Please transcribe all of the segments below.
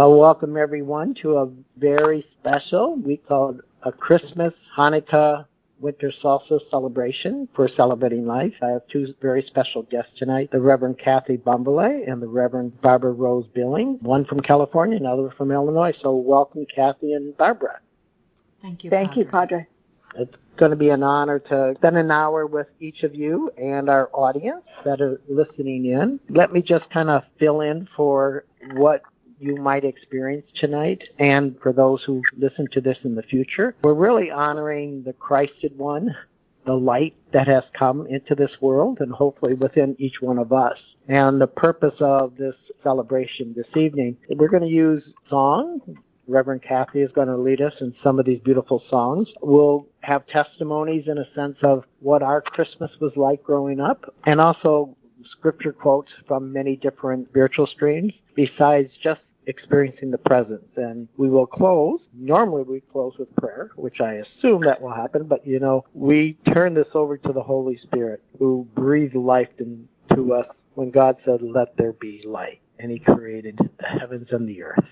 Well, welcome everyone to a very special, we call it a Christmas, Hanukkah, winter solstice celebration for Celebrating Life. I have two very special guests tonight, the Reverend Kathy Bonvallet and the Reverend Barbara Rose Billing, one from California, another from Illinois. So welcome, Kathy and Barbara. Thank you. Thank Padre. you, Padre. It's going to be an honor to spend an hour with each of you and our audience that are listening in. Let me just kind of fill in for what you might experience tonight and for those who listen to this in the future. We're really honoring the Christed one, the light that has come into this world and hopefully within each one of us. And the purpose of this celebration this evening, we're going to use song. Reverend Kathy is going to lead us in some of these beautiful songs. We'll have testimonies in a sense of what our Christmas was like growing up and also scripture quotes from many different spiritual streams besides just experiencing the presence. And we will close. Normally we close with prayer, which I assume that will happen, but you know, we turn this over to the Holy Spirit who breathed life into us when God said, let there be light. And he created the heavens and the earth.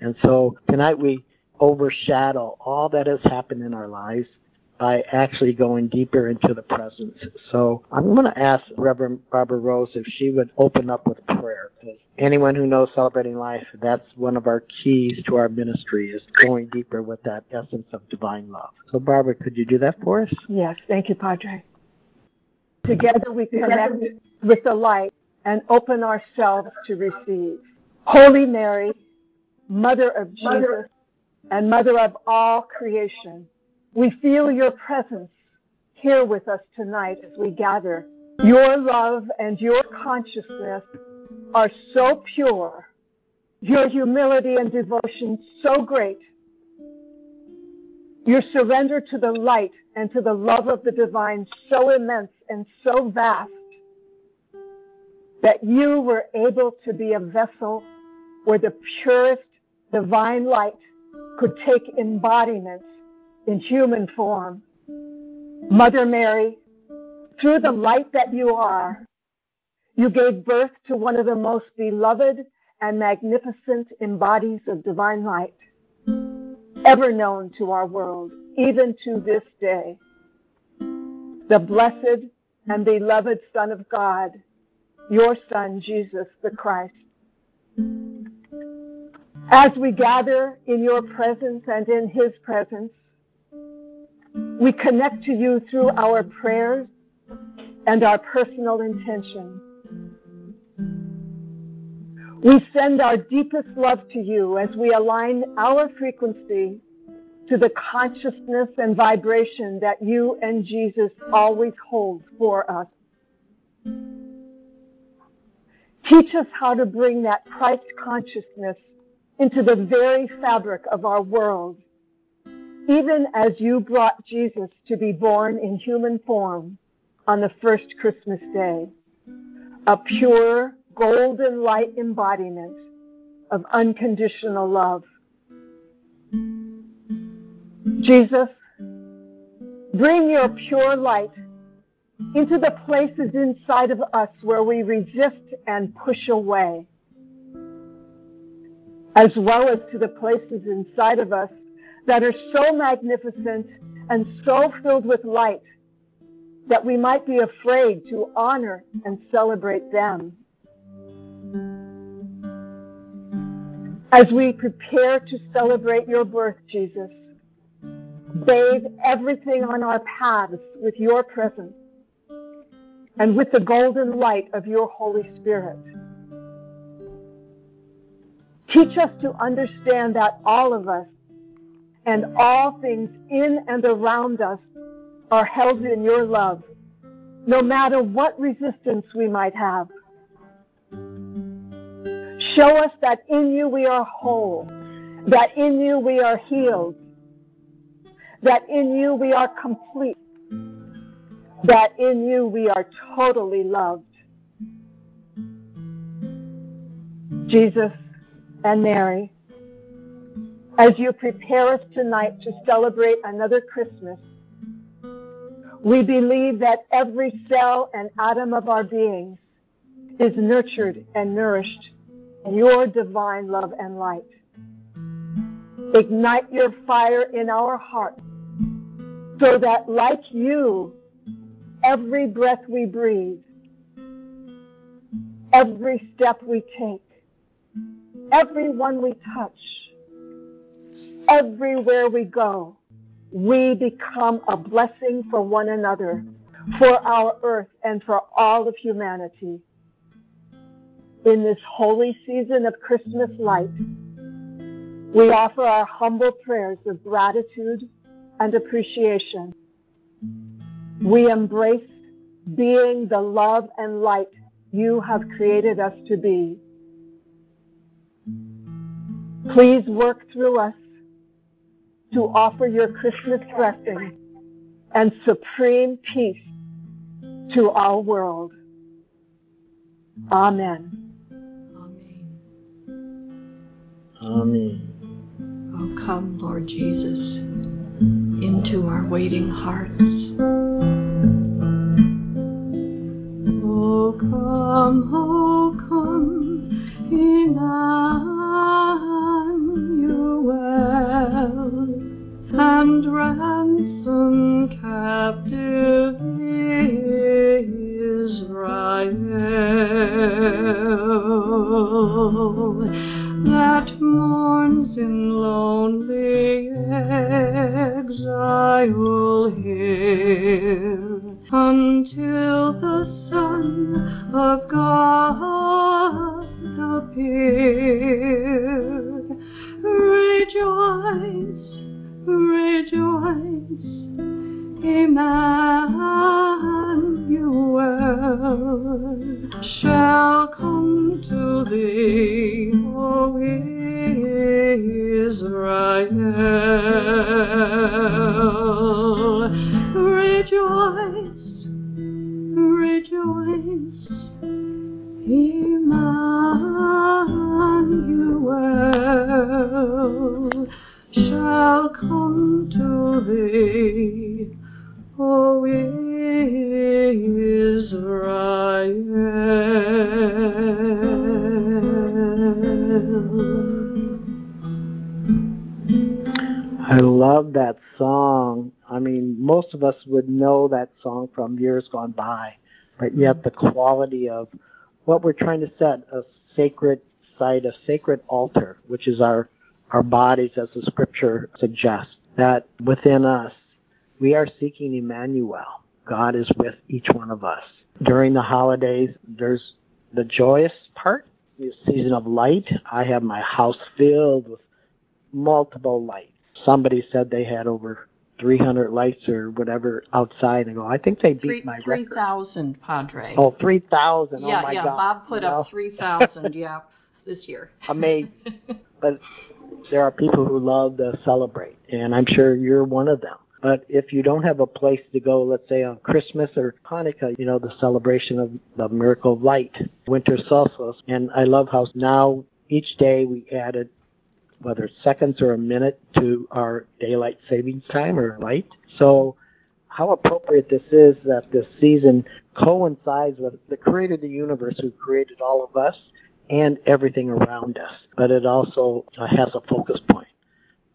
And so tonight we overshadow all that has happened in our lives by actually going deeper into the presence. So I'm going to ask Reverend Barbara Rose if she would open up with prayer. Because anyone who knows Celebrating Life, that's one of our keys to our ministry is going deeper with that essence of divine love. So Barbara, could you do that for us? Yes, thank you, Padre. Together we connect with the light and open ourselves to receive. Holy Mary, Mother of Jesus and Mother of all creation, we feel your presence here with us tonight as we gather. Your love and your consciousness are so pure, your humility and devotion so great, your surrender to the light and to the love of the divine so immense and so vast that you were able to be a vessel where the purest divine light could take embodiment in human form. Mother Mary, through the light that you are, you gave birth to one of the most beloved and magnificent embodies of divine light ever known to our world, even to this day. The blessed and beloved Son of God, your Son, Jesus the Christ. As we gather in your presence and in his presence, we connect to you through our prayers and our personal intention. We send our deepest love to you as we align our frequency to the consciousness and vibration that you and Jesus always hold for us. Teach us how to bring that Christ consciousness into the very fabric of our world, even as you brought Jesus to be born in human form on the first Christmas day, a pure golden light embodiment of unconditional love. Jesus, bring your pure light into the places inside of us where we resist and push away, as well as to the places inside of us that are so magnificent and so filled with light that we might be afraid to honor and celebrate them. As we prepare to celebrate your birth, Jesus, bathe everything on our paths with your presence and with the golden light of your Holy Spirit. Teach us to understand that all of us and all things in and around us are held in your love, no matter what resistance we might have. Show us that in you we are whole, that in you we are healed, that in you we are complete, that in you we are totally loved. Jesus and Mary, as you prepare us tonight to celebrate another Christmas, we believe that every cell and atom of our beings is nurtured and nourished in your divine love and light. Ignite your fire in our hearts so that, like you, every breath we breathe, every step we take, everyone we touch, everywhere we go, we become a blessing for one another, for our earth, and for all of humanity. In this holy season of Christmas light, we offer our humble prayers of gratitude and appreciation. We embrace being the love and light you have created us to be. Please work through us to offer your Christmas blessing and supreme peace to our world. Amen. Amen. Amen. Oh, come, Lord Jesus, into our waiting hearts. Oh, come, oh, come, Emmanuel, most of us would know that song from years gone by, but yet the quality of what we're trying to set a sacred site, a sacred altar, which is our our bodies, as the scripture suggests, that within us we are seeking Emmanuel. God is with each one of us. During the holidays, there's the joyous part, the season of light. I have my house filled with multiple lights. Somebody said they had over 300 lights or whatever outside. And go, I think they beat Three my three record. thousand, Padre. Oh, 3,000. yeah, oh my yeah. God. Bob put You know? up three thousand. yeah, this year. Amazing. but there are people who love to celebrate, and I'm sure you're one of them. But if you don't have a place to go, let's say on Christmas or Hanukkah, you know, the celebration of the miracle of light, winter solstice, and I love how now each day we added whether seconds or a minute to our daylight savings time or light. So how appropriate this is that this season coincides with the creator of the universe who created all of us and everything around us. But it also has a focus point.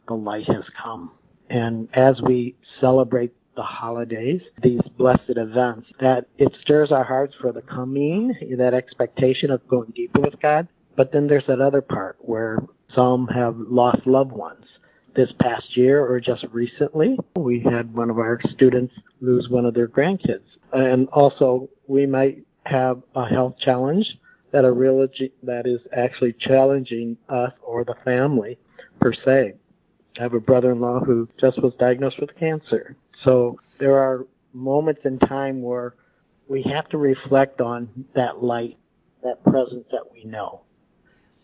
The light has come. And as we celebrate the holidays, these blessed events, that it stirs our hearts for the coming, that expectation of going deeper with God. But then there's that other part where some have lost loved ones this past year or just recently. We had one of our students lose one of their grandkids. And also, we might have a health challenge that a reality that is actually challenging us or the family per se. I have a brother-in-law who just was diagnosed with cancer. So there are moments in time where we have to reflect on that light, that presence that we know.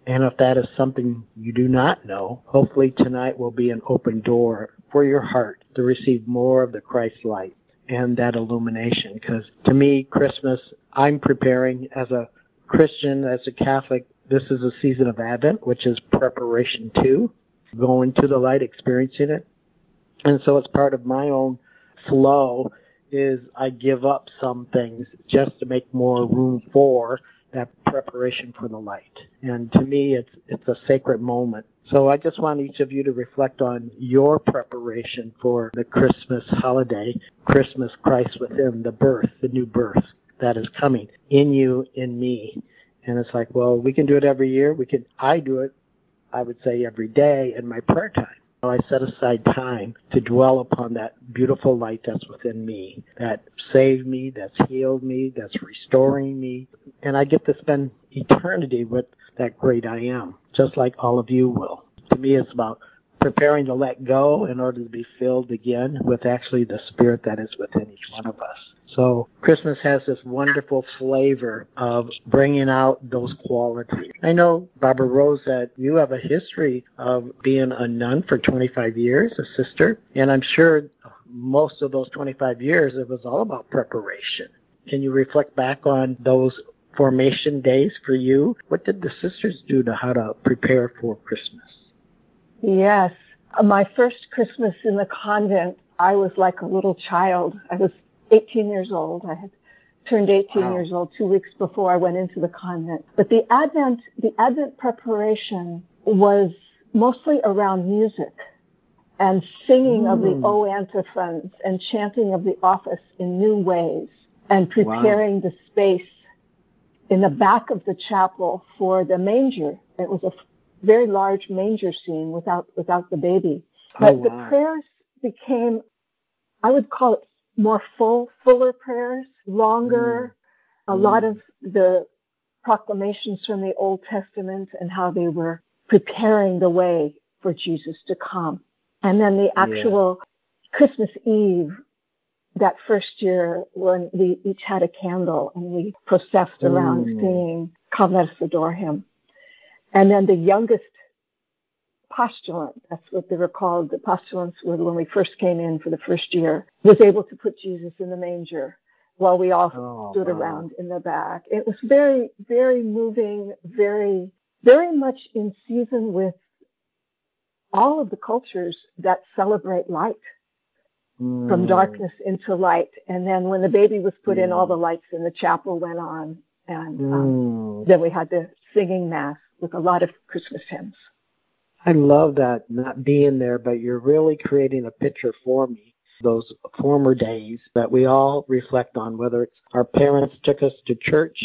And if that is something you do not know, hopefully tonight will be an open door for your heart to receive more of the Christ light and that illumination. Because to me, Christmas, I'm preparing as a Christian, as a Catholic, this is a season of Advent, which is preparation to going to the light, experiencing it. And so it's part of my own flow is I give up some things just to make more room for that preparation for the light. And to me, it's it's a sacred moment. So I just want each of you to reflect on your preparation for the Christmas holiday, Christmas Christ within, the birth, the new birth that is coming in you, in me. And it's like, well, we can do it every year. We can. I do it. I would say every day in my prayer time. I set aside time to dwell upon that beautiful light that's within me, that saved me, that's healed me, that's restoring me. And I get to spend eternity with that great I am, just like all of you will. To me, it's about preparing to let go in order to be filled again with actually the spirit that is within each one of us. So Christmas has this wonderful flavor of bringing out those qualities. I know, Barbara Rose, that you have a history of being a nun for 25 years, a sister, and I'm sure most of those 25 years it was all about preparation. Can you reflect back on those formation days for you? What did the sisters do to how to prepare for Christmas? Yes. My first Christmas in the convent, I was like a little child. I was 18 years old. I had turned 18 wow. years old two weeks before I went into the convent. But the Advent, the Advent preparation was mostly around music and singing mm. of the hmm. O antiphons and chanting of the office in new ways and preparing wow. the space in the back of the chapel for the manger. It was a very large manger scene without without the baby. Oh, but oh, wow. the prayers became, I would call it more full, fuller prayers, longer. Mm. A mm. lot of the proclamations from the Old Testament and how they were preparing the way for Jesus to come. And then the actual yeah. Christmas Eve, that first year when we each had a candle and we processed around mm. singing, Come Let Us Adore Him. And then the youngest postulant, that's what they were called, the postulants were when we first came in for the first year, was able to put Jesus in the manger while we all oh, stood wow. around in the back. It was very, very moving, very, very much in season with all of the cultures that celebrate light. Mm. From darkness into light. And then when the baby was put in, all the lights in the chapel went on. And um, mm. then we had the singing mass with a lot of Christmas hymns. I love that not being there, but you're really creating a picture for me. Those former days that we all reflect on, whether it's our parents took us to church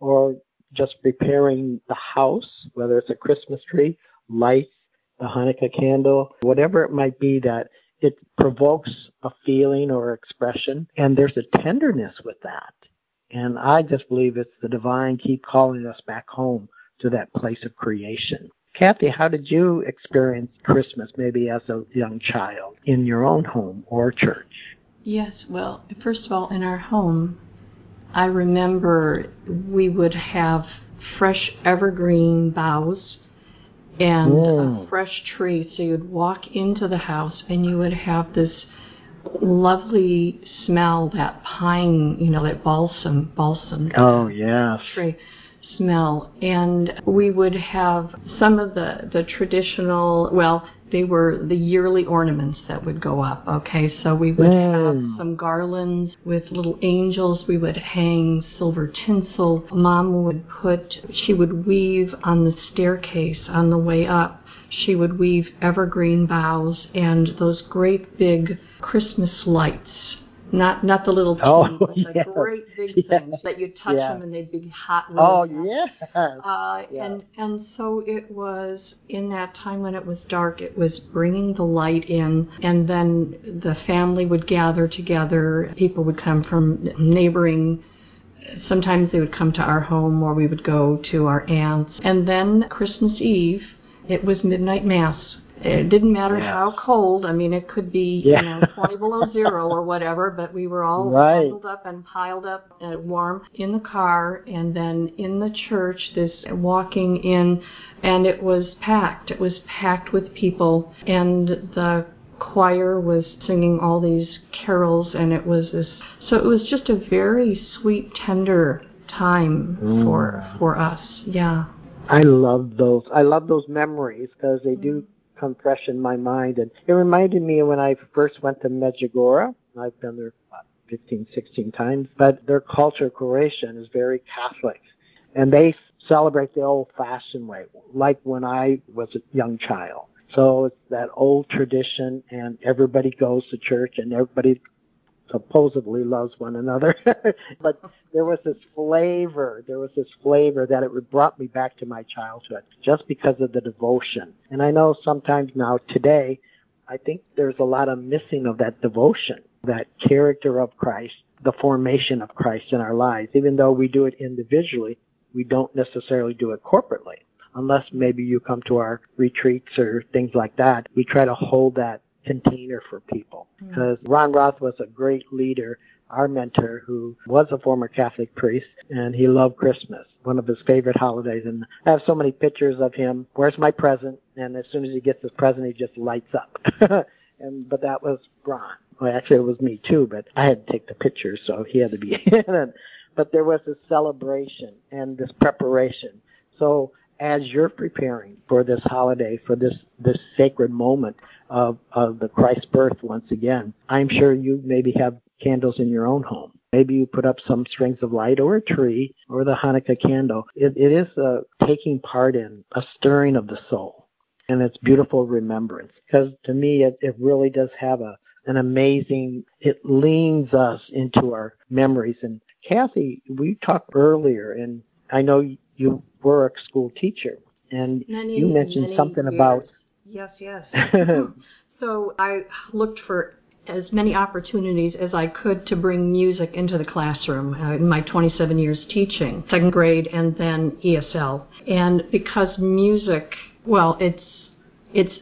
or just preparing the house, whether it's a Christmas tree, lights, the Hanukkah candle, whatever it might be that it provokes a feeling or expression, and there's a tenderness with that. And I just believe it's the divine keep calling us back home to that place of creation. Kathy, how did you experience Christmas maybe as a young child in your own home or church? Yes, well, first of all, in our home, I remember we would have fresh evergreen boughs and mm. a fresh tree. So you'd walk into the house and you would have this lovely smell, that pine, you know, that balsam, balsam. Oh, yes. Tree smell. And we would have some of the, the traditional, well, they were the yearly ornaments that would go up. Okay, so we would mm. have some garlands with little angels. We would hang silver tinsel. Mom would put, she would weave on the staircase on the way up. She would weave evergreen boughs and those great big Christmas lights not not the little oh, teeny, yes. the great big yes. things that you touch yes. them and they'd be hot. Oh yes. Uh, yes. And and so it was in that time when it was dark. It was bringing the light in, and then the family would gather together. People would come from neighboring sometimes they would come to our home or we would go to our aunts. And then Christmas Eve, it was midnight mass it didn't matter how cold. I mean, it could be yeah. you know 20 below zero or whatever, but we were all right. bundled up and piled up uh, warm in the car, and then in the church, this walking in, and it was packed. It was packed with people, and the choir was singing all these carols, and it was this. So it was just a very sweet, tender time mm. for for us. Yeah. I love those. I love those memories because they do come fresh in my mind. And it reminded me when I first went to Medjugorje. I've been there 15, 16 times, but their culture, Croatian, is very Catholic. And they celebrate the old fashioned way, like when I was a young child. So it's that old tradition, and everybody goes to church, and everybody supposedly loves one another. but there was this flavor, there was this flavor that it brought me back to my childhood just because of the devotion. And I know sometimes now, today, I think there's a lot of missing of that devotion, that character of Christ, the formation of Christ in our lives. Even though we do it individually, we don't necessarily do it corporately. Unless maybe you come to our retreats or things like that, we try to hold that container for people. Because mm-hmm. Ron Roth was a great leader, our mentor, who was a former Catholic priest, and he loved Christmas, one of his favorite holidays. And I have so many pictures of him. Where's my present? And as soon as he gets his present, he just lights up. and but that was Ron. Well, actually, it was me too, but I had to take the pictures, so he had to be in. but there was this celebration and this preparation. So as you're preparing for this holiday, for this, this sacred moment of, of the Christ birth once again, I'm sure you maybe have candles in your own home. Maybe you put up some strings of light or a tree or the Hanukkah candle. It, it is a taking part in a stirring of the soul. And it's beautiful remembrance because to me it, it really does have a an amazing it leans us into our memories and Kathy, we talked earlier and I know you were a school teacher, and many, you mentioned something years. about. Yes, yes. so I looked for as many opportunities as I could to bring music into the classroom uh, in my 27 years teaching, second grade and then ESL. And because music, well, it's it's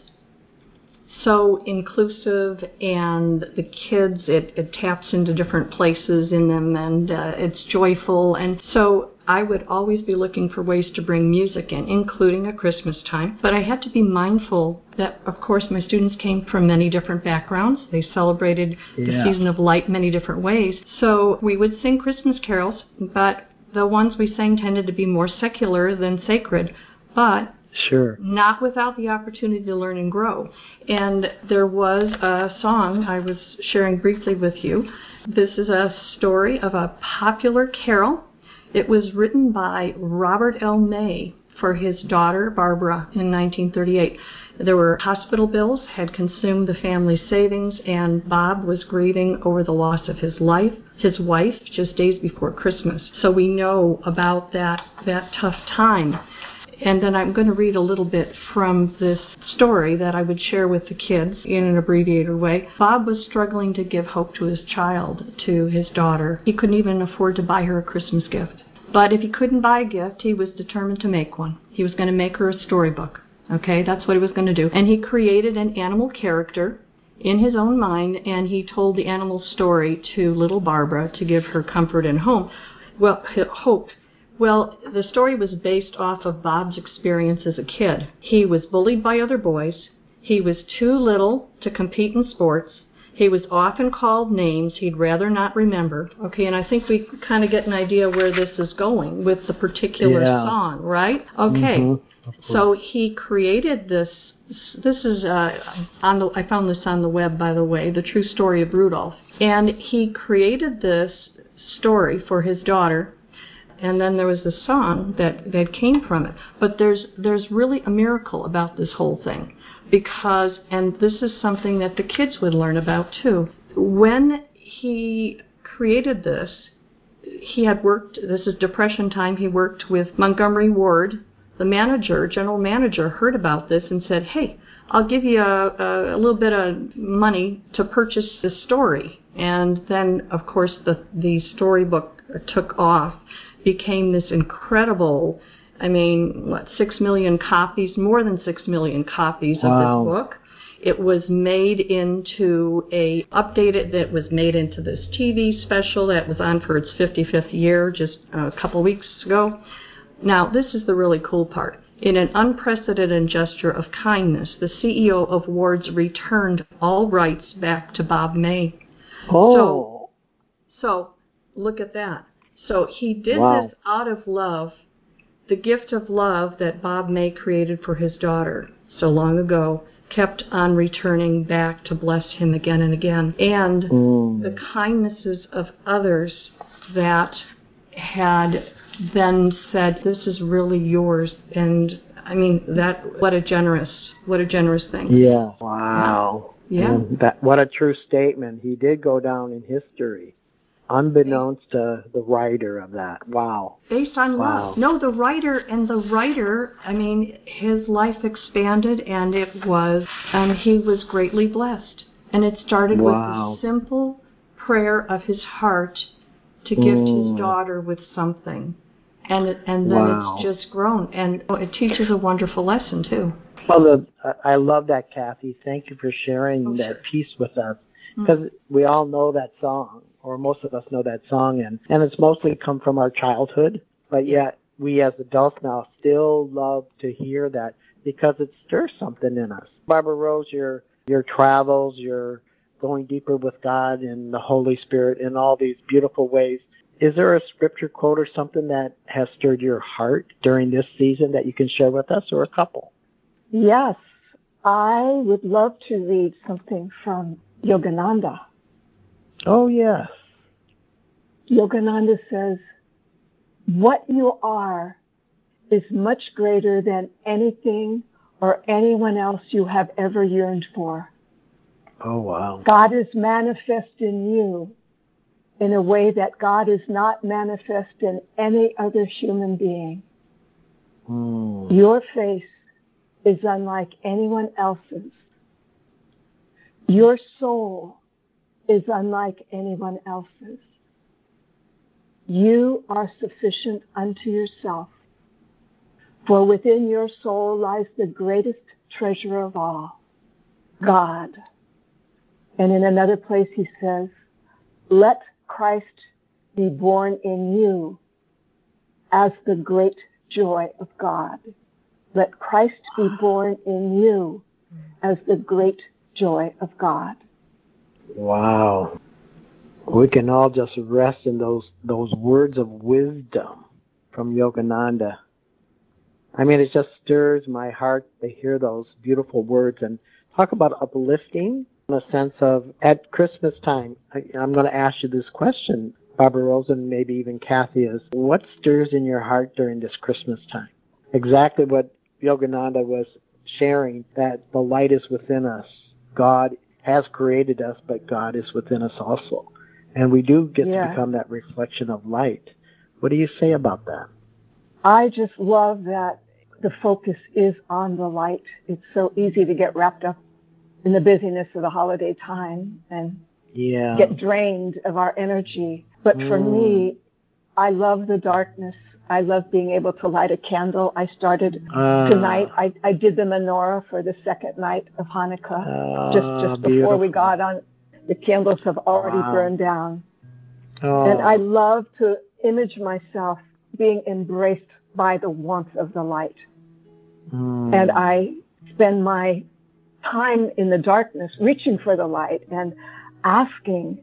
so inclusive and the kids it, it taps into different places in them and uh, it's joyful and so I would always be looking for ways to bring music in, including at Christmas time. But I had to be mindful that, of course, my students came from many different backgrounds. They celebrated yeah. the season of light many different ways. So we would sing Christmas carols, but the ones we sang tended to be more secular than sacred. But Sure. Not without the opportunity to learn and grow. And there was a song I was sharing briefly with you. This is a story of a popular carol it was written by Robert L. May for his daughter Barbara in 1938. There were hospital bills had consumed the family savings and Bob was grieving over the loss of his life, his wife just days before Christmas. So we know about that that tough time. And then I'm going to read a little bit from this story that I would share with the kids in an abbreviated way. Bob was struggling to give hope to his child, to his daughter. He couldn't even afford to buy her a Christmas gift. But if he couldn't buy a gift, he was determined to make one. He was going to make her a storybook. Okay, that's what he was going to do. And he created an animal character in his own mind, and he told the animal story to little Barbara to give her comfort and home. Well, hope. Well, the story was based off of Bob's experience as a kid. He was bullied by other boys. He was too little to compete in sports. He was often called names he'd rather not remember. Okay, and I think we kind of get an idea where this is going with the particular yeah. song, right? Okay. Mm-hmm. So he created this. This is uh, on the. I found this on the web, by the way, the true story of Rudolph. And he created this story for his daughter and then there was the song that that came from it. But there's there's really a miracle about this whole thing because and this is something that the kids would learn about too. When he created this, he had worked this is depression time, he worked with Montgomery Ward. The manager, general manager, heard about this and said, "Hey, I'll give you a, a, a little bit of money to purchase this story." And then, of course, the the storybook took off became this incredible I mean, what, six million copies, more than six million copies wow. of this book. It was made into a updated that was made into this TV special that was on for its 55th year just uh, a couple weeks ago. Now, this is the really cool part. In an unprecedented gesture of kindness, the CEO of Wards returned all rights back to Bob May. Oh. So, so look at that. So he did wow. this out of love, the gift of love that Bob May created for his daughter so long ago kept on returning back to bless him again and again. And mm. the kindnesses of others that had then said, "This is really yours," and I mean that. What a generous, what a generous thing. Yeah. Wow. Yeah. And that what a true statement. He did go down in history, unbeknownst to the writer of that. Wow. Based on Wow. love. No, the writer and the writer. I mean, his life expanded, and it was, and he was greatly blessed. And it started Wow. with a simple prayer of his heart to gift Mm. his daughter with something. And it, and then Wow. it's just grown, and it teaches a wonderful lesson too. Well, the, I I love that, Kathy. Thank you for sharing Oh, that sure. piece with us. Mm. Because we all know that song, or most of us know that song, and, and it's mostly come from our childhood. But yet, we as adults now still love to hear that because it stirs something in us. Barbara Rose, your your travels, your going deeper with God and the Holy Spirit in all these beautiful ways. Is there a scripture quote or something that has stirred your heart during this season that you can share with us, or a couple? Yes, I would love to read something from Yogananda. Oh yes. Yogananda says, What you are is much greater than anything or anyone else you have ever yearned for. Oh wow. God is manifest in you in a way that God is not manifest in any other human being. Mm. Your face is unlike anyone else's. Your soul is unlike anyone else's. You are sufficient unto yourself, for within your soul lies the greatest treasure of all, God. And in another place he says, let Christ be born in you as the great joy of God. Let Christ be born in you as the great joy of God. Wow. We can all just rest in those those words of wisdom from Yogananda. I mean, it just stirs my heart to hear those beautiful words and talk about uplifting in a sense of at Christmas time. I, I'm going to ask you this question, Barbara Rose, and maybe even Kathy, is what stirs in your heart during this Christmas time? Exactly what Yogananda was sharing, that the light is within us. God has created us, but God is within us also. And we do get Yeah. to become that reflection of light. What do you say about that? I just love that the focus is on the light. It's so easy to get wrapped up in the busyness of the holiday time and Yeah. get drained of our energy. But for Mm. me, I love the darkness. I love being able to light a candle. I started Ah. tonight. I, I did the menorah for the second night of Hanukkah. Ah, just just before we got on, the candles have already Wow. burned down. Oh. And I love to image myself being embraced by the warmth of the light. Mm. And I spend my time in the darkness reaching for the light and asking,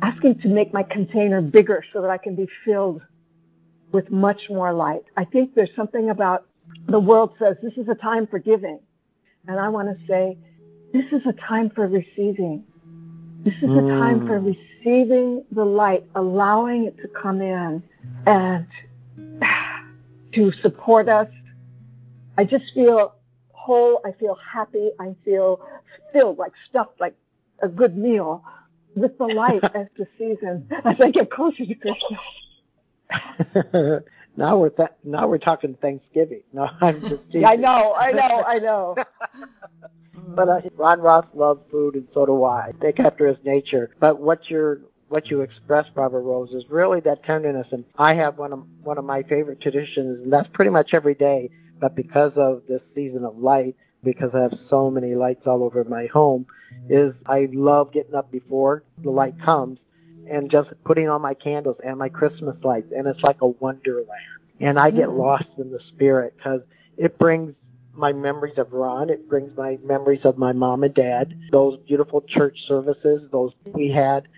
asking to make my container bigger so that I can be filled with much more light. I think there's something about the world says this is a time for giving. And I want to say, this is a time for receiving. This is a time for Mm. receiving the light, allowing it to come in and to support us. I just feel whole. I feel happy. I feel filled, like stuffed, like a good meal with the light as the season, as I get closer to Christmas. now we're th- now we're talking Thanksgiving. No, I'm just teasing. I know, I know, I know. but uh, Ron Roth loves food, and so do I. Take after his nature. But what you're what you express, Barbara Rose, is really that tenderness. And I have one of one of my favorite traditions, and that's pretty much every day. But because of this season of light, because I have so many lights all over my home, is I love getting up before the light comes and just putting on my candles and my Christmas lights, and it's like a wonderland. And I get Mhm. lost in the spirit because it brings my memories of Ron. It brings my memories of my mom and dad, those beautiful church services, those we had.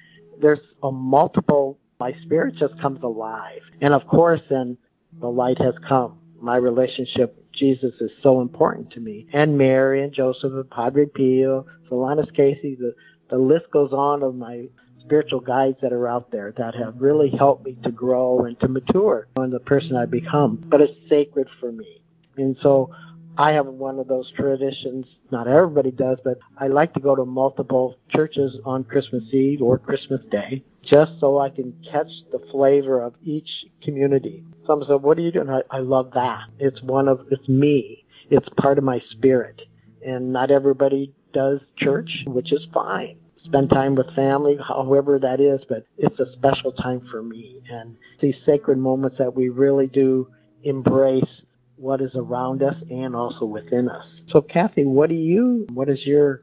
There's a multiple, my spirit just comes alive. And of course, then the light has come. My relationship with Jesus is so important to me. And Mary and Joseph and Padre Pio, Solanus Casey, the, the list goes on of my spiritual guides that are out there that have really helped me to grow and to mature on the person I've become. But it's sacred for me. And so I have one of those traditions. Not everybody does, but I like to go to multiple churches on Christmas Eve or Christmas Day just so I can catch the flavor of each community. Someone said, "What are you doing?" I, I love that. It's one of it's me. It's part of my spirit, and not everybody does church, which is fine. Spend time with family, however that is, but it's a special time for me. And these sacred moments that we really do embrace what is around us and also within us. So, Kathy, what do you, what is your,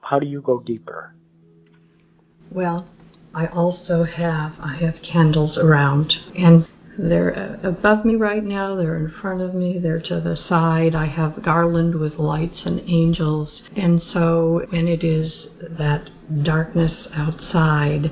how do you go deeper? Well, I also have, I have candles around, and they're above me right now, they're in front of me, they're to the side. I have garland with lights and angels. And so when it is that darkness outside,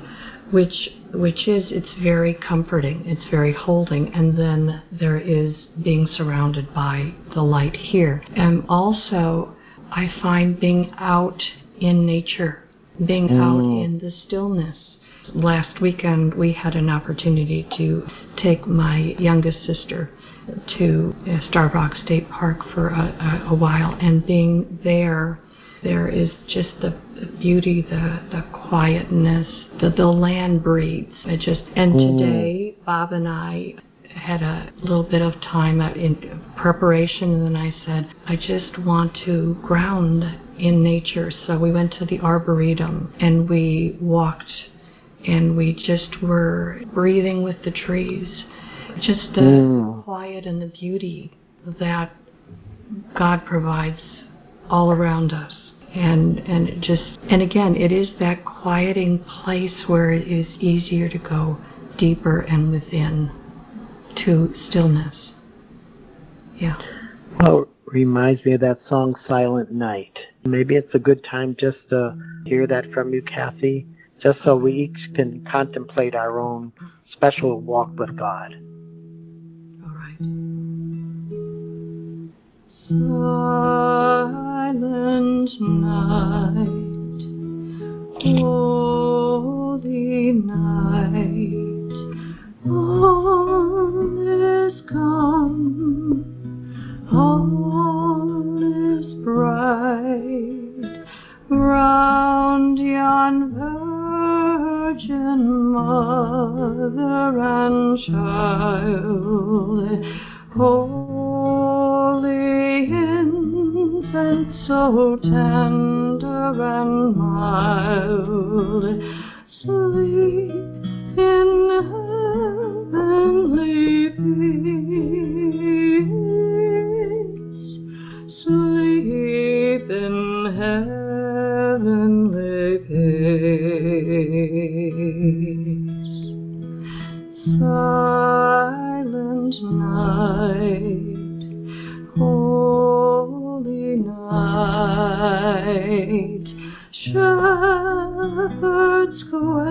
which which is it's very comforting it's very holding and then there is being surrounded by the light here and also i find being out in nature being mm. out in the stillness last weekend we had an opportunity to take my youngest sister to Starved Rock State Park for a, a, a while and being there there is just the, beauty, the, the quietness, the, the land breathes. It just and today Bob and I had a little bit of time in preparation and then I said, I just want to ground in nature. So we went to the Arboretum and we walked and we just were breathing with the trees. Just the mm. quiet and the beauty that God provides all around us. And and it just and again it is that quieting place where it is easier to go deeper and within to stillness. Yeah. Well reminds me of that song silent night. Maybe it's a good time just to hear that from you kathy just so we each can contemplate our own special walk with god. All right. Silent night, holy night, all is calm, all is bright, round yon virgin mother and child. Holy infant, so tender and mild, sleep in heavenly peace, sleep in heavenly peace. Silent night, holy night, shepherds quake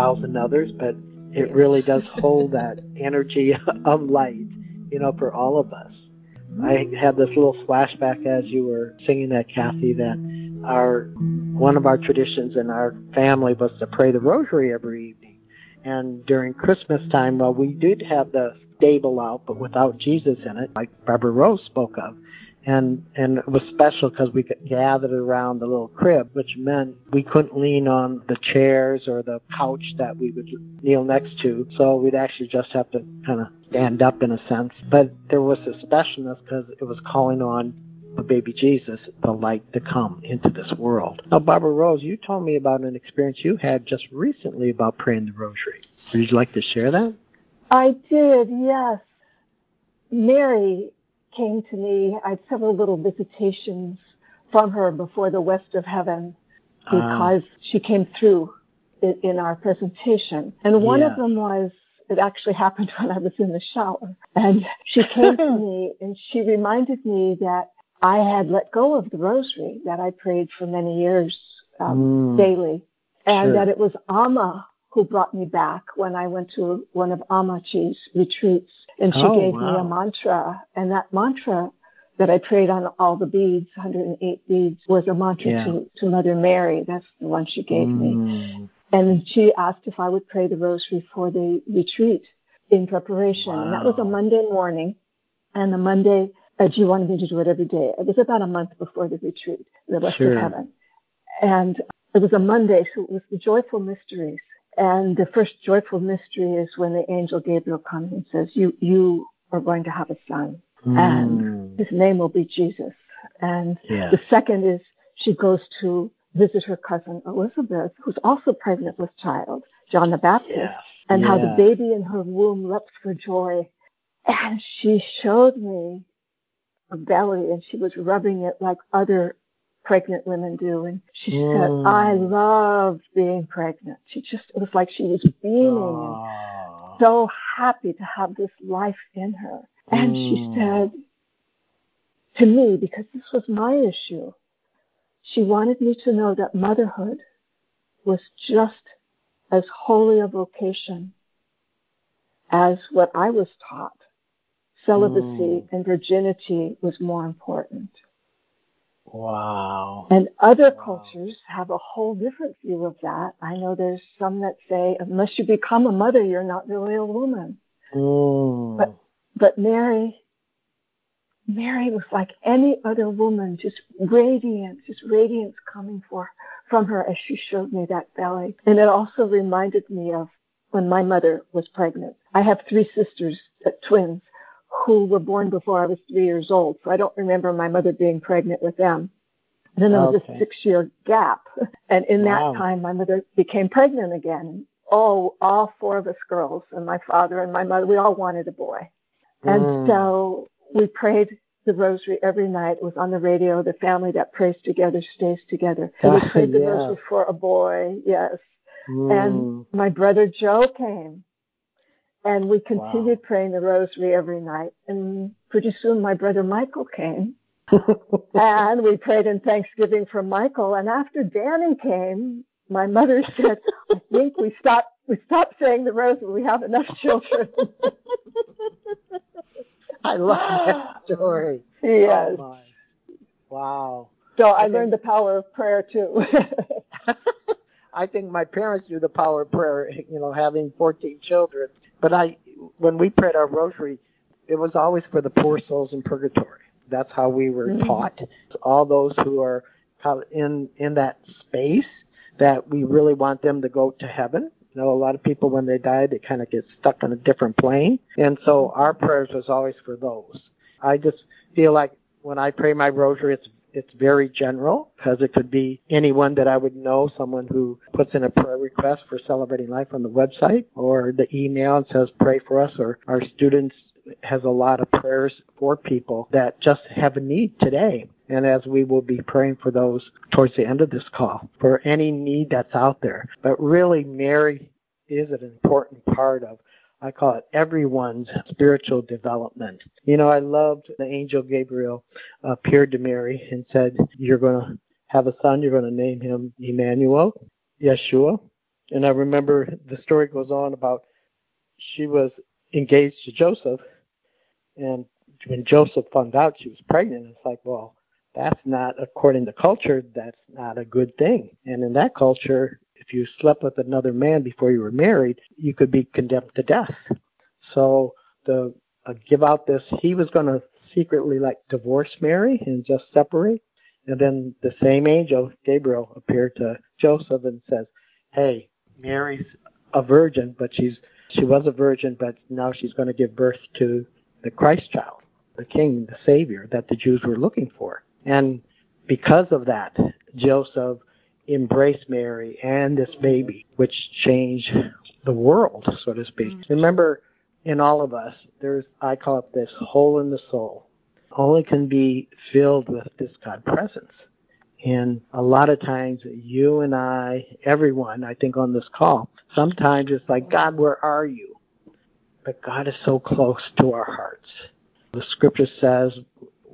thousand others, but it really does hold that energy of light, you know, for all of us. I had this little flashback as you were singing that, Kathy, that our one of our traditions in our family was to pray the rosary every evening. And during Christmas time, well, we did have the stable out, but without Jesus in it, like Barbara Rose spoke of and and it was special because we gathered around the little crib, which meant we couldn't lean on the chairs or the couch that we would kneel next to, so we'd actually just have to kind of stand up in a sense. But there was a specialness because it was calling on of baby Jesus, the light to come into this world. Now, Barbara Rose, you told me about an experience you had just recently about praying the rosary. Would you like to share that? I did, yes. Mary came to me. I had several little visitations from her before the West of Heaven Ah. because she came through in, in our presentation. And one Yeah. of them was, it actually happened when I was in the shower. And she came to me and she reminded me that I had let go of the rosary that I prayed for many years um, Mm. daily. And Sure. that it was Amma who brought me back when I went to one of Ammachi's retreats. And she Oh, gave me a mantra. And that mantra that I prayed on all the beads, 108 beads, was a mantra Yeah. to, to Mother Mary. That's the one she gave me. Mm. And she asked if I would pray the rosary for the retreat in preparation. And that was a Monday morning. And the Monday, uh, she wanted me to do it every day. It was about a month before the retreat, the West Sure. of Heaven. And it was a Monday, so it was the joyful mysteries. And the first joyful mystery is when the angel Gabriel comes and says, you, you are going to have a son and Mm. his name will be Jesus. And Yeah. the second is she goes to visit her cousin Elizabeth, who's also pregnant with child, John the Baptist, Yeah. and how the baby in her womb leapt for joy. And she showed me her belly and she was rubbing it like other pregnant women do. And she said, Mm. I loved being pregnant. She just, it was like she was beaming and so happy to have this life in her. And she Mm. said to me, because this was my issue, she wanted me to know that motherhood was just as holy a vocation as what I was taught. Celibacy Mm. and virginity was more important. Wow. And other Wow. cultures have a whole different view of that. I know there's some that say, unless you become a mother, you're not really a woman. Mm. But but Mary, Mary was like any other woman, just radiant, just radiance coming for, from her as she showed me that belly. And it also reminded me of when my mother was pregnant. I have three sisters, uh, twins, who were born before I was three years old. So I don't remember my mother being pregnant with them. And then there was Okay. a six year gap. And in Wow. that time, my mother became pregnant again. Oh, all four of us girls, and my father and my mother, we all wanted a boy. And Mm. so we prayed the rosary every night. It was on the radio. The family that prays together stays together. And we prayed the Yeah. rosary for a boy, yes. Mm. And my brother Joe came. And we continued Wow. praying the rosary every night. And pretty soon my brother Michael came. and we prayed in thanksgiving for Michael. And after Danny came, my mother said, I think we stopped we stopped saying the rosary. We have enough children. I love that story. yes. Oh. Wow. So I I think- learned the power of prayer too. I think my parents knew the power of prayer, you know, having 14 children. But I, when we prayed our rosary, it was always for the poor souls in purgatory. That's how we were Mhm. taught. All those who are in in that space that we really want them to go to heaven. You know, a lot of people when they die, they kind of get stuck on a different plane, and so our prayers was always for those. I just feel like when I pray my rosary, it's it's very general because it could be anyone that I would know, someone who puts in a prayer request for celebrating life on the website or the email and says pray for us or our students has a lot of prayers for people that just have a need today. And as we will be praying for those towards the end of this call, for any need that's out there. But really, Mary is an important part of I call it everyone's spiritual development. You know, I loved the angel Gabriel uh, appeared to Mary and said, You're going to have a son, you're going to name him Emmanuel, Yeshua. And I remember the story goes on about she was engaged to Joseph, and when Joseph found out she was pregnant, it's like, well, that's not, according to culture, that's not a good thing. And in that culture, if you slept with another man before you were married, you could be condemned to death. So the uh, give out this, he was going to secretly like divorce Mary and just separate. And then the same angel, Gabriel, appeared to Joseph and says, "Hey, Mary's a virgin, but she's she was a virgin, but now she's going to give birth to the Christ child, the king, the savior that the Jews were looking for. And because of that, Joseph embraced Mary and this baby, which changed the world, so to speak. Mm-hmm. Remember, in all of us, there's, I call it this hole in the soul, only can be filled with this God presence. And a lot of times, you and I, everyone, I think on this call, sometimes it's like, God, where are you? But God is so close to our hearts. The scripture says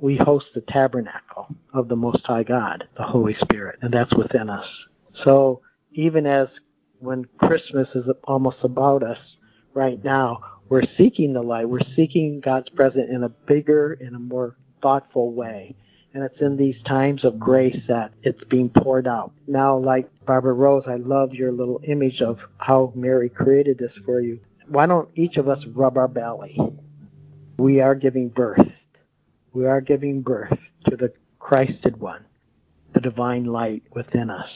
we host the tabernacle of the Most High God, the Holy Spirit, and that's within us. So even as when Christmas is almost about us right now, we're seeking the light. We're seeking God's presence in a bigger, in a more thoughtful way. And it's in these times of grace that it's being poured out. Now, like Barbara Rose, I love your little image of how Mary created this for you. Why don't each of us rub our belly? We are giving birth. We are giving birth to the Christed one, the divine light within us.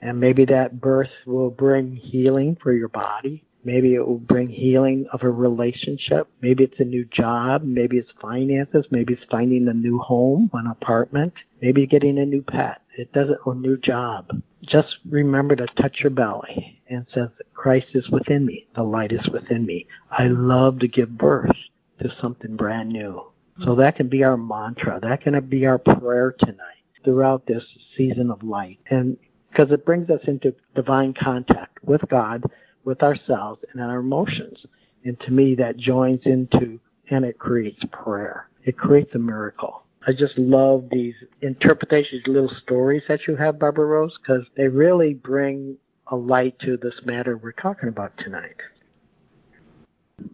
And maybe that birth will bring healing for your body. Maybe it will bring healing of a relationship. Maybe it's a new job. Maybe it's finances. Maybe it's finding a new home, an apartment. Maybe getting a new pet. It doesn't, a new job. Just remember to touch your belly and say, Christ is within me. The light is within me. I love to give birth to something brand new. So that can be our mantra. That can be our prayer tonight throughout this season of light. And because it brings us into divine contact with God with ourselves and our emotions. And to me, that joins into and it creates prayer. It creates a miracle. I just love these interpretations, little stories that you have, Barbara Rose, because they really bring a light to this matter we're talking about tonight.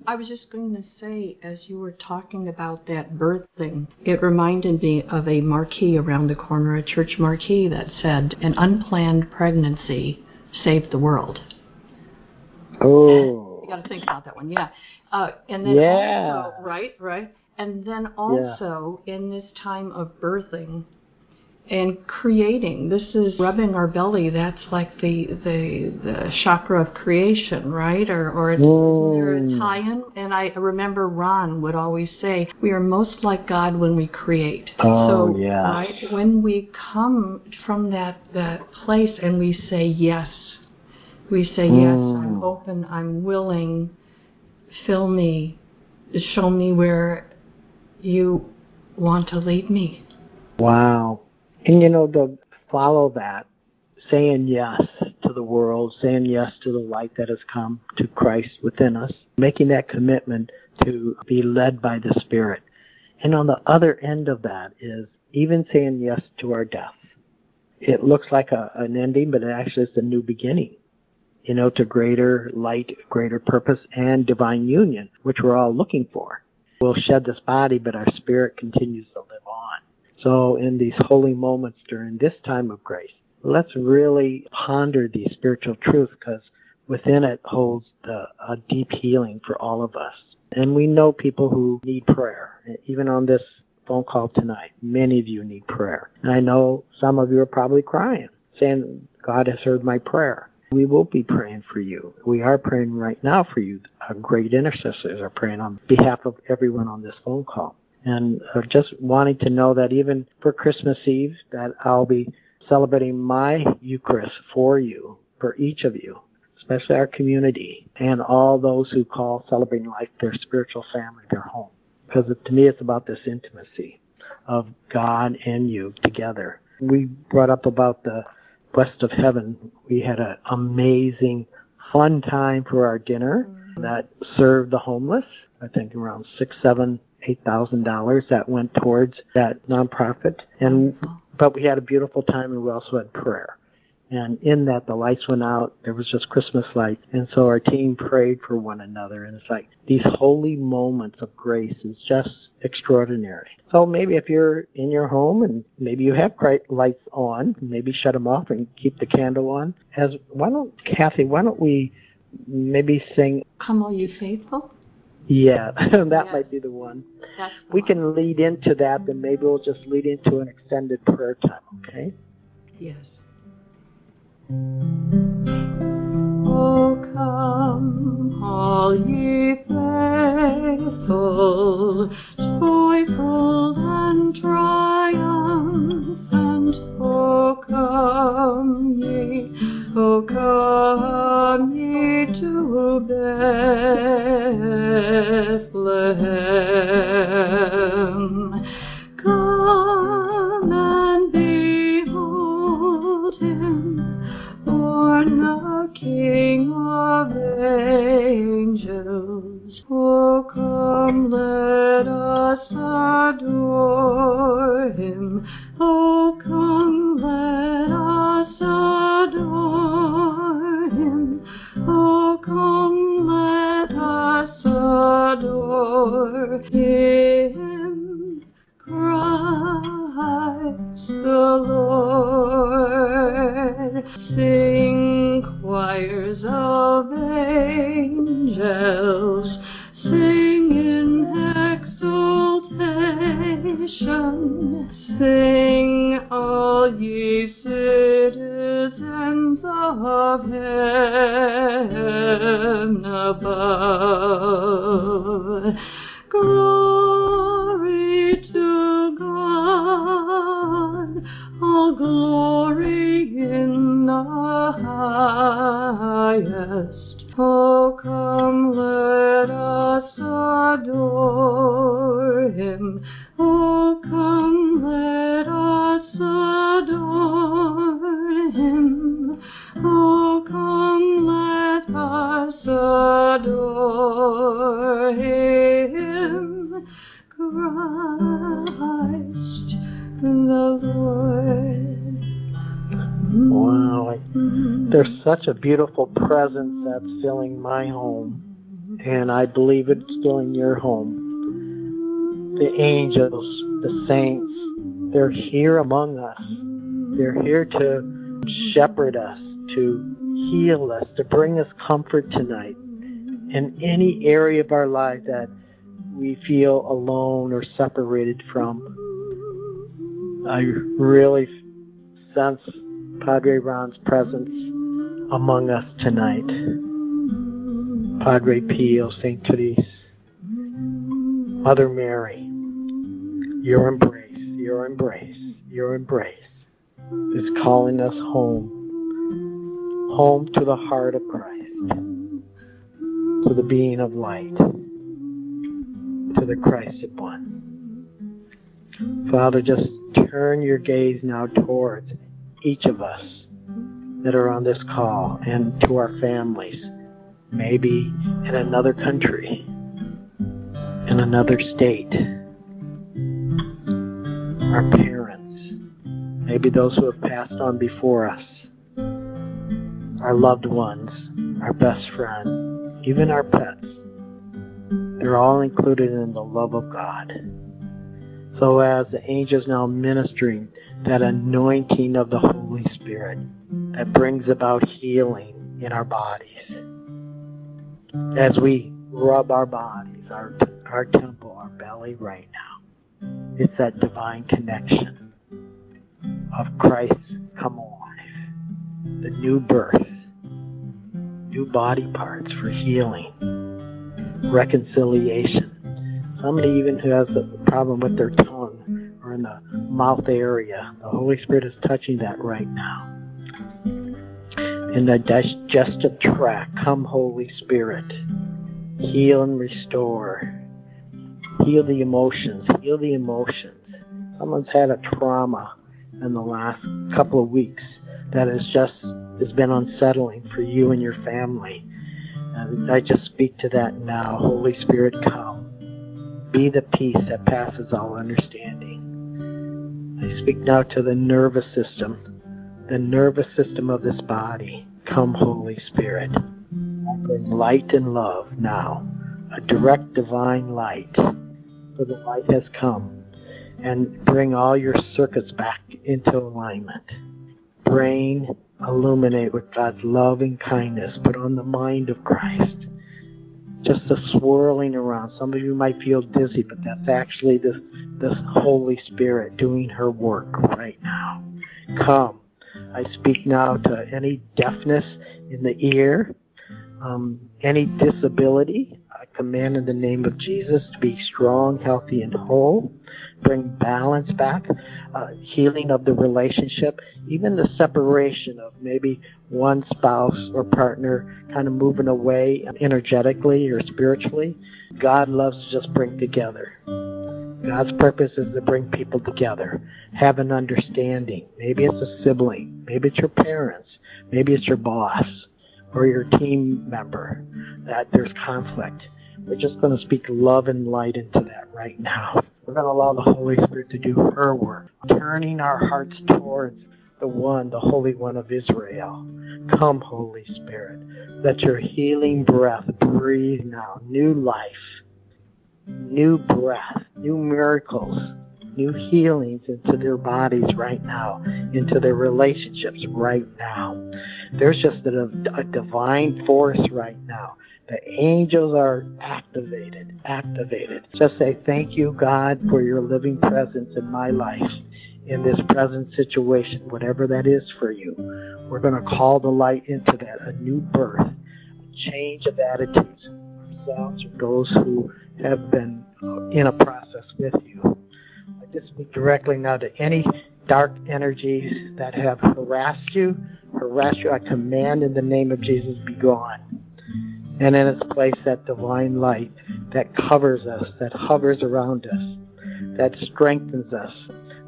I was just going to say, as you were talking about that birth thing, it reminded me of a marquee around the corner, a church marquee that said, An unplanned pregnancy saved the world. Oh. You got to think about that one, yeah. Uh, and then yeah. also, right, right. And then also yeah. in this time of birthing and creating, this is rubbing our belly. That's like the the, the chakra of creation, right? Or or it's mm. tie-in. And I remember Ron would always say, "We are most like God when we create." Oh, so, yeah. Right when we come from that that place and we say yes we say, Yes, I'm mm. open, I'm willing, fill me, show me where you want to lead me. Wow. And you know, to follow that, saying yes to the world, saying yes to the light that has come to Christ within us, making that commitment to be led by the Spirit. And on the other end of that is even saying yes to our death. It looks like a, an ending, but it actually is a new beginning you know, to greater light, greater purpose, and divine union, which we're all looking for. We'll shed this body, but our spirit continues to. So, in these holy moments during this time of grace, let's really ponder these spiritual truths because within it holds the, a deep healing for all of us. And we know people who need prayer, even on this phone call tonight. Many of you need prayer. And I know some of you are probably crying, saying, God has heard my prayer. We will be praying for you. We are praying right now for you. Our great intercessors are praying on behalf of everyone on this phone call. And just wanting to know that even for Christmas Eve, that I'll be celebrating my Eucharist for you, for each of you, especially our community and all those who call celebrating life their spiritual family, their home. Because to me, it's about this intimacy of God and you together. We brought up about the west of heaven, we had an amazing, fun time for our dinner mm-hmm. that served the homeless. I think around six, seven, eight thousand dollars that went towards that nonprofit. And but we had a beautiful time, and we also had prayer. And in that, the lights went out. There was just Christmas lights. And so our team prayed for one another. And it's like these holy moments of grace is just extraordinary. So maybe if you're in your home and maybe you have lights on, maybe shut them off and keep the candle on. As why don't Kathy? Why don't we maybe sing? Come all you faithful. Yeah, that yeah. might be the one. That's we awesome. can lead into that, then maybe we'll just lead into an extended prayer time, okay? Yes. Oh, come, all ye faithful, joyful and triumphant. Oh, come ye, oh, come to Bethlehem. Come and behold him, born the King of angels. Oh, come, let us adore him. Oh, come, let us adore Come, let us adore Him, Christ the Lord. Sing choirs of angels, sing in exultation, sing all ye saints heaven above. Glory to God, all glory in the highest. Oh, come, let us adore him. There's such a beautiful presence that's filling my home, and I believe it's filling your home. The angels, the saints, they're here among us. They're here to shepherd us, to heal us, to bring us comfort tonight. In any area of our life that we feel alone or separated from, I really sense Padre Ron's presence among us tonight. Padre Pio, St. Therese, Mother Mary, your embrace, your embrace, your embrace is calling us home. Home to the heart of Christ, to the being of light, to the Christ Christed one. Father, just turn your gaze now towards each of us that are on this call and to our families, maybe in another country, in another state, our parents, maybe those who have passed on before us, our loved ones, our best friend, even our pets. They're all included in the love of God. So as the angels now ministering that anointing of the Holy Spirit that brings about healing in our bodies. As we rub our bodies, our, our temple, our belly right now, it's that divine connection of Christ come alive, the new birth, new body parts for healing, reconciliation. Somebody even who has a problem with their tongue or in the mouth area, the Holy Spirit is touching that right now. In the digestive tract, come Holy Spirit. Heal and restore. Heal the emotions. Heal the emotions. Someone's had a trauma in the last couple of weeks that has just has been unsettling for you and your family. And I just speak to that now. Holy Spirit, come. Be the peace that passes all understanding. I speak now to the nervous system, the nervous system of this body. Come, Holy Spirit. Bring light and love now, a direct divine light. For the light has come. And bring all your circuits back into alignment. Brain, illuminate with God's love and kindness. Put on the mind of Christ just the swirling around. Some of you might feel dizzy, but that's actually the, the Holy Spirit doing her work right now. Come. I speak now to any deafness in the ear, um, any disability. I command in the name of Jesus to be strong, healthy, and whole. Bring balance back, uh, healing of the relationship, even the separation of maybe one spouse or partner kind of moving away energetically or spiritually. God loves to just bring together. God's purpose is to bring people together, have an understanding. Maybe it's a sibling, maybe it's your parents, maybe it's your boss or your team member that there's conflict. We're just going to speak love and light into that right now. We're going to allow the Holy Spirit to do her work, turning our hearts towards the one, the Holy One of Israel. Come, Holy Spirit. Let your healing breath breathe now new life, new breath, new miracles, new healings into their bodies right now, into their relationships right now. There's just a, a divine force right now. The angels are activated, activated. Just say, Thank you, God, for your living presence in my life. in this present situation, whatever that is for you. We're going to call the light into that, a new birth, a change of attitudes, ourselves or those who have been uh, in a process with you. I just speak directly now to any dark energies that have harassed you, harassed you. I command in the name of Jesus, be gone. And in its place, that divine light that covers us, that hovers around us, that strengthens us.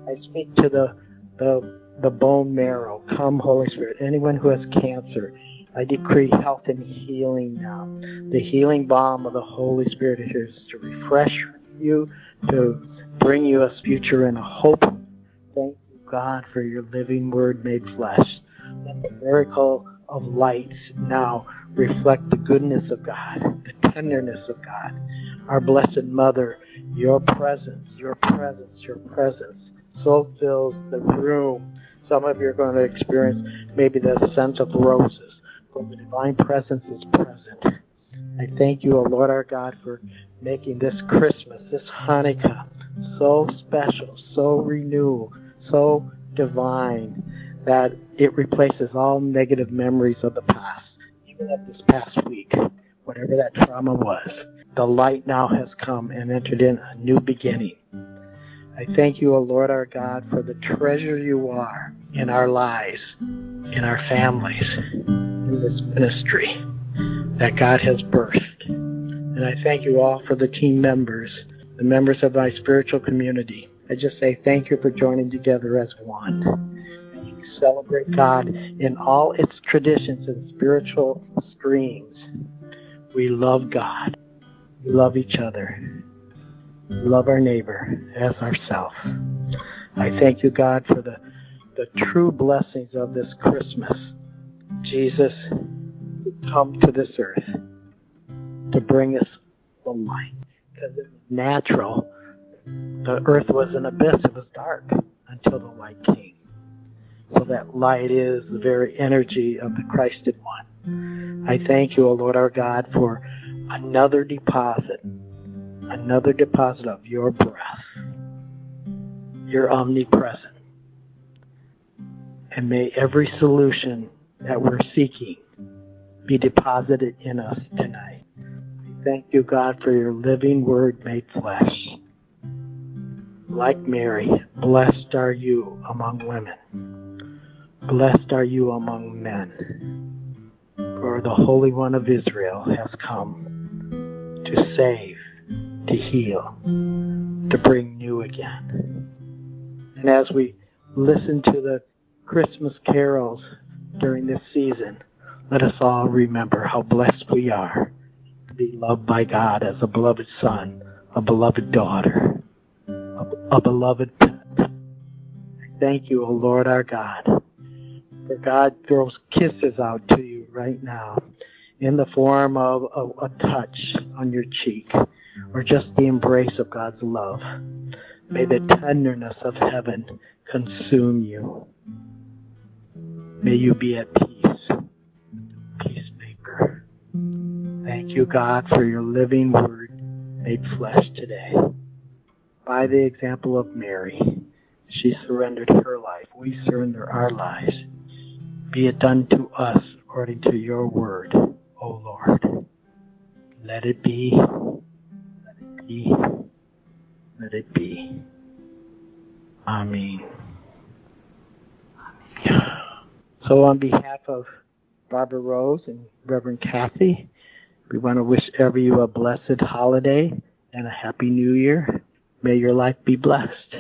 I speak to the, the, the bone marrow. Come, Holy Spirit. Anyone who has cancer, I decree health and healing now. The healing balm of the Holy Spirit is here to refresh you, to bring you a future and a hope. Thank you, God, for your living word made flesh. Let the miracle of light now reflect the goodness of God, the tenderness of God. Our Blessed Mother, your presence, your presence, your presence so fills the room. Some of you are going to experience maybe the scent of roses, but the divine presence is present. I thank you, O Lord our God, for making this Christmas, this Hanukkah, so special, so renewal, so divine that it replaces all negative memories of the past, even of this past week, whatever that trauma was. The light now has come and entered in a new beginning. I thank you, O Lord our God, for the treasure you are in our lives, in our families, this ministry that God has birthed. And I thank you all for the team members, the members of my spiritual community. I just say thank you for joining together as one celebrate God in all its traditions and spiritual streams. We love God. We love each other. We love our neighbor as ourselves. I thank you, God, for the, the true blessings of this Christmas. Jesus, come to this earth to bring us the light. Because it was natural. The earth was an abyss. It was dark until the light came. So that light is the very energy of the Christed One. I thank you, O Lord our God, for another deposit, another deposit of your breath. You're omnipresent. And may every solution that we're seeking be deposited in us tonight. Thank you, God, for your living word made flesh. Like Mary, blessed are you among women. Blessed are you among men. For the Holy One of Israel has come to save, to heal, to bring new again. And as we listen to the Christmas carols during this season, let us all remember how blessed we are to be loved by God as a beloved son, a beloved daughter, a, a beloved pet. Thank you, O Lord our God. For God throws kisses out to you right now in the form of a, a touch on your cheek or just the embrace of God's love. May the tenderness of heaven consume you. May you be at peace, peacemaker. Thank you, God, for your living word made flesh today. By the example of Mary, she surrendered her life. We surrender our lives. Be it done to us according to your word, O Lord. Let it be. Let it be. Let it be. Amen. So, on behalf of Barbara Rose and Reverend Kathy, we want to wish every you a blessed holiday and a happy new year. May your life be blessed.